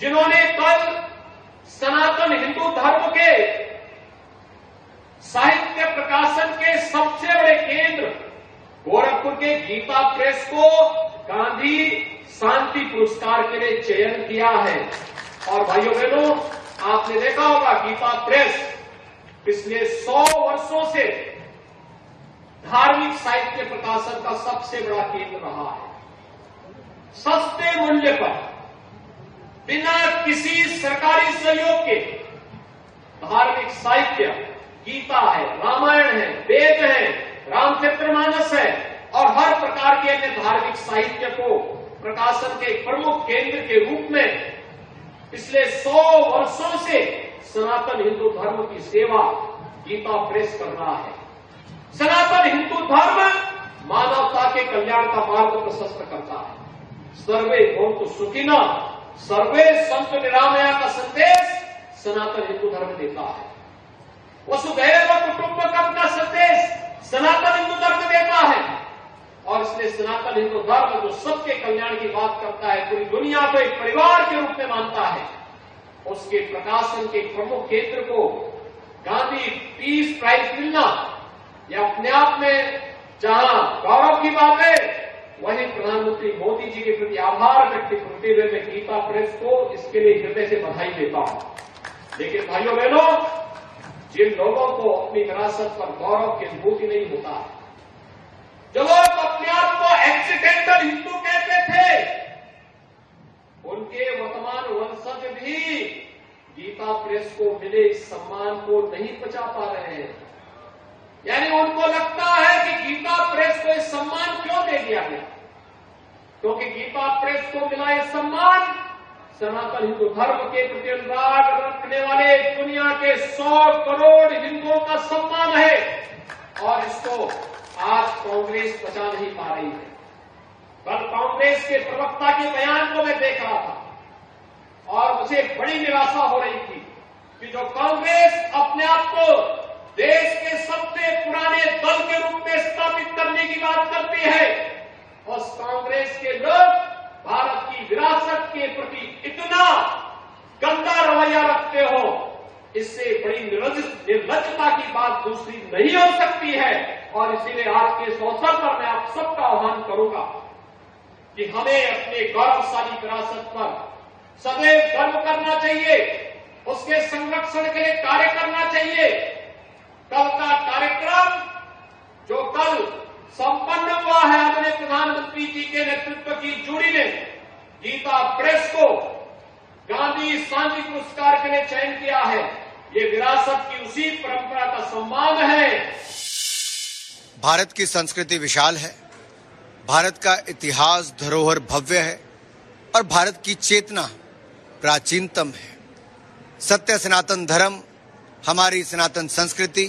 जिन्होंने कल सनातन हिंदू धर्म के साहित्य प्रकाशन के सबसे बड़े केंद्र गोरखपुर के गीता प्रेस को गांधी शांति पुरस्कार के लिए चयन किया है। और भाइयों बहनों, आपने देखा होगा गीता प्रेस पिछले सौ वर्षों से धार्मिक साहित्य प्रकाशन का सबसे बड़ा केंद्र रहा है। सस्ते मूल्य पर बिना किसी सरकारी सहयोग के धार्मिक साहित्य, गीता है, रामायण है, वेद है रामचरितमानस है, और हर प्रकार के अन्य धार्मिक साहित्य को प्रकाशन के प्रमुख केंद्र के रूप में पिछले सौ वर्षों से सनातन हिंदू धर्म की सेवा गीता प्रेस कर रहा है। सनातन हिंदू धर्म मानवता के कल्याण का मार्ग प्रशस्त करता है। सर्वे भौत सुखिना। सर्वे संत निरामया का संदेश सनातन हिंदू धर्म देता है। वसुधैव कुटुंबकम का संदेश सनातन हिंदू धर्म देता है। और इसलिए सनातन हिंदू धर्म जो सबके कल्याण की बात करता है, पूरी दुनिया को एक परिवार के रूप में मानता है। उसके प्रकाशन के प्रमुख केंद्र को गांधी पीस प्राइज मिलना, यह अपने आप में जहाँ गौरव की बात है वहीं प्रधानमंत्री मोदी जी के प्रति आभार व्यक्त करते हुए मैं गीता प्रेस को इसके लिए हृदय से बधाई देता हूँ। लेकिन भाइयों बहनों, जिन लोगों को अपनी विरासत पर गौरव की अनुभूति नहीं होता जो लोग अपने आप को एक्सीडेंटल हिंदू कहते थे, उनके वर्तमान वंशज भी गीता प्रेस को मिले इस सम्मान को नहीं बचा पा रहे हैं। यानी उनको लगता है कि गीता प्रेस को इस सम्मान क्यों गया क्योंकि गीता प्रेस को मिला यह सम्मान, सनातन हिंदू धर्म के प्रति अनुराग रखने वाले दुनिया के सौ करोड़ हिंदुओं का सम्मान है। और इसको आज कांग्रेस बचा नहीं पा रही है। कल कांग्रेस के प्रवक्ता के बयान को मैं देख रहा था। और मुझे बड़ी निराशा हो रही थी कि जो कांग्रेस अपने आप को देश के सबसे पुराने दल के रूप में स्थापित करने की बात करती है उस कांग्रेस के लोग भारत की विरासत के प्रति इतना गंदा रवैया रखते हो, इससे बड़ी निर्लजता की बात दूसरी नहीं हो सकती है। और इसीलिए आज के इस अवसर पर मैं आप सबका आह्वान करूँगा कि हमें अपने गौरवशाली विरासत पर सदैव गर्व करना चाहिए, उसके संरक्षण के लिए कार्य करना चाहिए। कल का कार्यक्रम जो कल संपन्न हुआ है अपने प्रधानमंत्री जी के नेतृत्व की जुड़ी ने गीता प्रेस को गांधी शांति पुरस्कार के लिए चयन किया है। ये विरासत की उसी परंपरा का सम्मान है। भारत की संस्कृति विशाल है। भारत का इतिहास धरोहर भव्य है और भारत की चेतना प्राचीनतम है। सत्य सनातन धर्म, हमारी सनातन संस्कृति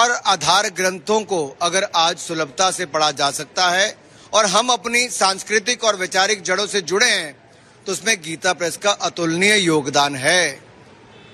और आधार ग्रंथों को अगर आज सुलभता से पढ़ा जा सकता है और हम अपनी सांस्कृतिक और वैचारिक जड़ों से जुड़े हैं तो उसमें गीता प्रेस का अतुलनीय योगदान है।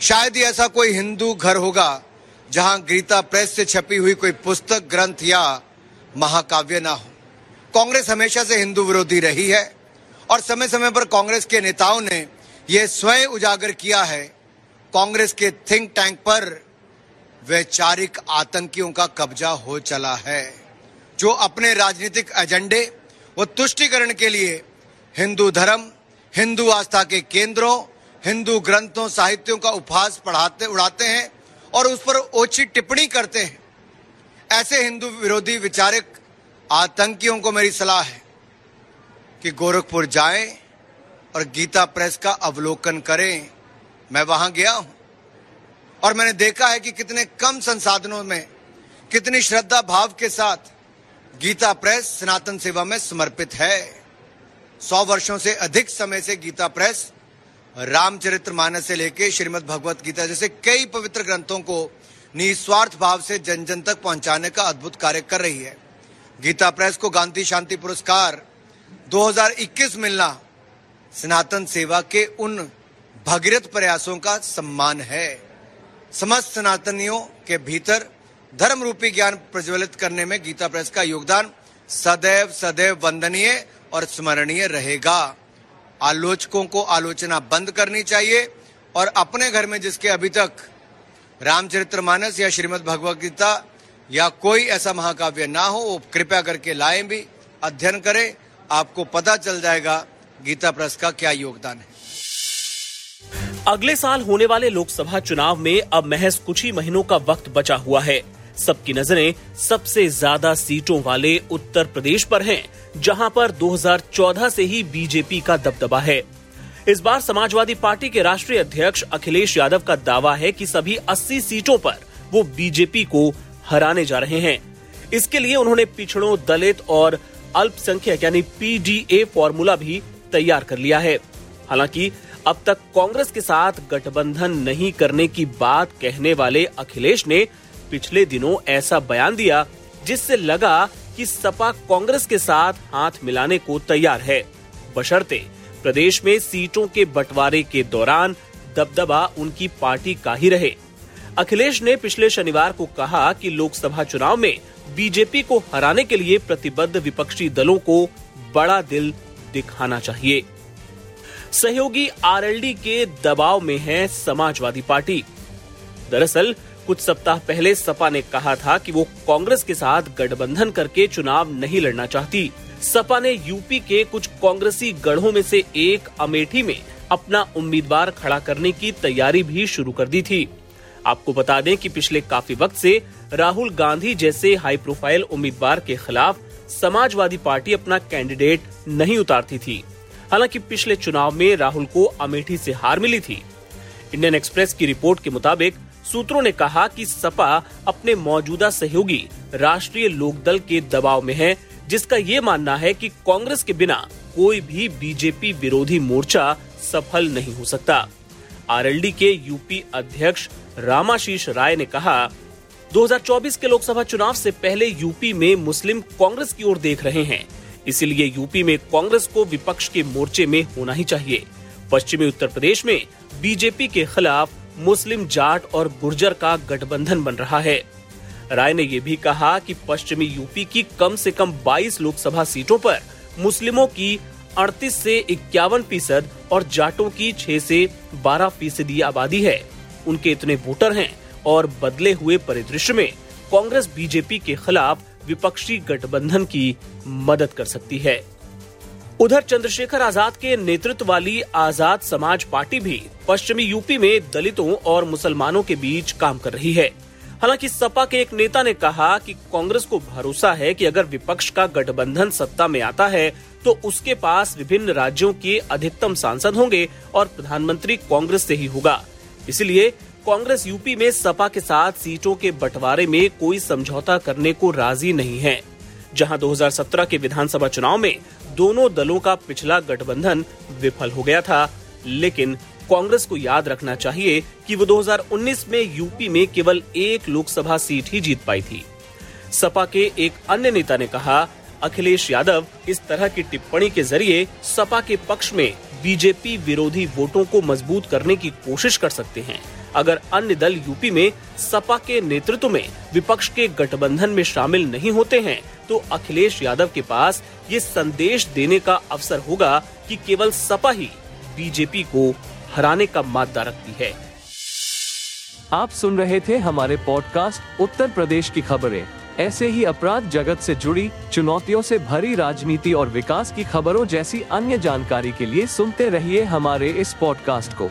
शायद ही ऐसा कोई हिंदू घर होगा जहाँ गीता प्रेस से छपी हुई कोई पुस्तक, ग्रंथ या महाकाव्य ना हो। कांग्रेस हमेशा से हिंदू विरोधी रही है और समय समय पर कांग्रेस के नेताओं ने यह स्वयं उजागर किया है। कांग्रेस के थिंक टैंक पर वैचारिक आतंकियों का कब्जा हो चला है। जो अपने राजनीतिक एजेंडे व तुष्टिकरण के लिए हिंदू धर्म, हिंदू आस्था के केंद्रों, हिंदू ग्रंथों, साहित्यों का उपहास पढ़ाते, उड़ाते हैं और उस पर ओछी टिप्पणी करते हैं। ऐसे हिंदू विरोधी विचारक आतंकियों को मेरी सलाह है कि गोरखपुर जाएँ और गीता प्रेस का अवलोकन करें। मैं वहाँ गया हूँ। और मैंने देखा है कि कितने कम संसाधनों में, कितनी श्रद्धा भाव के साथ गीता प्रेस सनातन सेवा में समर्पित है। सौ वर्षों से अधिक समय से गीता प्रेस रामचरित्र मानस से लेकर श्रीमद भगवत गीता जैसे कई पवित्र ग्रंथों को निस्वार्थ भाव से जन जन तक पहुँचाने का अद्भुत कार्य कर रही है। गीता प्रेस को गांधी शांति पुरस्कार 2021 मिलना सनातन सेवा के उन भगीरथ प्रयासों का सम्मान है। समस्त सनातनियों के भीतर धर्म रूपी ज्ञान प्रज्वलित करने में गीता प्रेस का योगदान सदैव सदैव वंदनीय और स्मरणीय रहेगा। आलोचकों को आलोचना बंद करनी चाहिए और अपने घर में जिसके अभी तक रामचरितमानस या श्रीमद् भगवद गीता या कोई ऐसा महाकाव्य ना हो, वो कृपया करके लाएँ भी, अध्ययन करें, आपको पता चल जाएगा गीता प्रेस का क्या योगदान है। अगले साल होने वाले लोकसभा चुनाव में अब महज कुछ ही महीनों का वक्त बचा हुआ है। सबकी नज़रें सबसे ज़्यादा सीटों वाले उत्तर प्रदेश पर हैं, जहाँ पर 2014 से ही बीजेपी का दबदबा है। इस बार समाजवादी पार्टी के राष्ट्रीय अध्यक्ष अखिलेश यादव का दावा है कि सभी 80 सीटों पर वो बीजेपी को हराने जा रहे हैं। इसके लिए उन्होंने पिछड़ों दलित और अल्पसंख्यक यानी पीडीए फॉर्मूला भी तैयार कर लिया है। हालाँकि अब तक कांग्रेस के साथ गठबंधन नहीं करने की बात कहने वाले अखिलेश ने पिछले दिनों ऐसा बयान दिया, जिससे लगा कि सपा कांग्रेस के साथ हाथ मिलाने को तैयार है। बशर्ते प्रदेश में सीटों के बंटवारे के दौरान दबदबा उनकी पार्टी का ही रहे। अखिलेश ने पिछले शनिवार को कहा कि लोकसभा चुनाव में बीजेपी को हराने के लिए प्रतिबद्ध विपक्षी दलों को बड़ा दिल दिखाना चाहिए। सहयोगी आरएलडी के दबाव में है समाजवादी पार्टी। दरअसल, कुछ सप्ताह पहले सपा ने कहा था कि वो कांग्रेस के साथ गठबंधन करके चुनाव नहीं लड़ना चाहती। सपा ने यूपी के कुछ कांग्रेसी गढ़ों में से एक अमेठी में अपना उम्मीदवार खड़ा करने की तैयारी भी शुरू कर दी थी। आपको बता दें कि पिछले काफ़ी वक्त से राहुल गांधी जैसे हाई प्रोफ़ाइल उम्मीदवार के खिलाफ समाजवादी पार्टी अपना कैंडिडेट नहीं उतारती थी। हालाँकि पिछले चुनाव में राहुल को अमेठी से हार मिली थी। इंडियन एक्सप्रेस की रिपोर्ट के मुताबिक, सूत्रों ने कहा कि सपा अपने मौजूदा सहयोगी राष्ट्रीय लोकदल के दबाव में है, जिसका ये मानना है कि कांग्रेस के बिना कोई भी बीजेपी विरोधी मोर्चा सफल नहीं हो सकता। आरएलडी के यूपी अध्यक्ष रामाशीष राय ने कहा 2024 के लोकसभा चुनाव से पहले यूपी में मुस्लिम कांग्रेस की ओर देख रहे हैं। इसीलिए यूपी में कांग्रेस को विपक्ष के मोर्चे में होना ही चाहिए। पश्चिमी उत्तर प्रदेश में बीजेपी के खिलाफ मुस्लिम जाट और गुर्जर का गठबंधन बन रहा है। राय ने यह भी कहा कि पश्चिमी यूपी की कम से कम 22 लोकसभा सीटों पर मुस्लिमों की 38 से इक्यावन फ़ीसद और जाटों की 6 से 12 फ़ीसदी आबादी है। उनके इतने वोटर हैं और बदले हुए परिदृश्य में कांग्रेस बीजेपी के खिलाफ विपक्षी गठबंधन की मदद कर सकती है। उधर चंद्रशेखर आज़ाद के नेतृत्व वाली आज़ाद समाज पार्टी भी पश्चिमी यूपी में दलितों और मुसलमानों के बीच काम कर रही है। हालाँकि सपा के एक नेता ने कहा कि कांग्रेस को भरोसा है कि अगर विपक्ष का गठबंधन सत्ता में आता है तो उसके पास विभिन्न राज्यों के अधिकतम सांसद होंगे और प्रधानमंत्री कांग्रेस से ही होगा। इसलिए कांग्रेस यूपी में सपा के साथ सीटों के बंटवारे में कोई समझौता करने को राज़ी नहीं है। जहाँ 2017 के विधानसभा चुनाव में दोनों दलों का पिछला गठबंधन विफल हो गया था। लेकिन कांग्रेस को याद रखना चाहिए कि वो 2019 में यूपी में केवल एक लोकसभा सीट ही जीत पाई थी। सपा के एक अन्य नेता ने कहा, अखिलेश यादव इस तरह की टिप्पणी के ज़रिए सपा के पक्ष में बीजेपी विरोधी वोटों को मज़बूत करने की कोशिश कर सकते हैं। अगर अन्य दल यूपी में सपा के नेतृत्व में विपक्ष के गठबंधन में शामिल नहीं होते हैं तो अखिलेश यादव के पास ये संदेश देने का अवसर होगा कि केवल सपा ही बीजेपी को हराने का मादा रखती है। आप सुन रहे थे हमारे पॉडकास्ट उत्तर प्रदेश की खबरें। ऐसे ही अपराध जगत से जुड़ी, चुनौतियों से भरी राजनीति और विकास की खबरों जैसी अन्य जानकारी के लिए सुनते रहिए हमारे इस पॉडकास्ट को।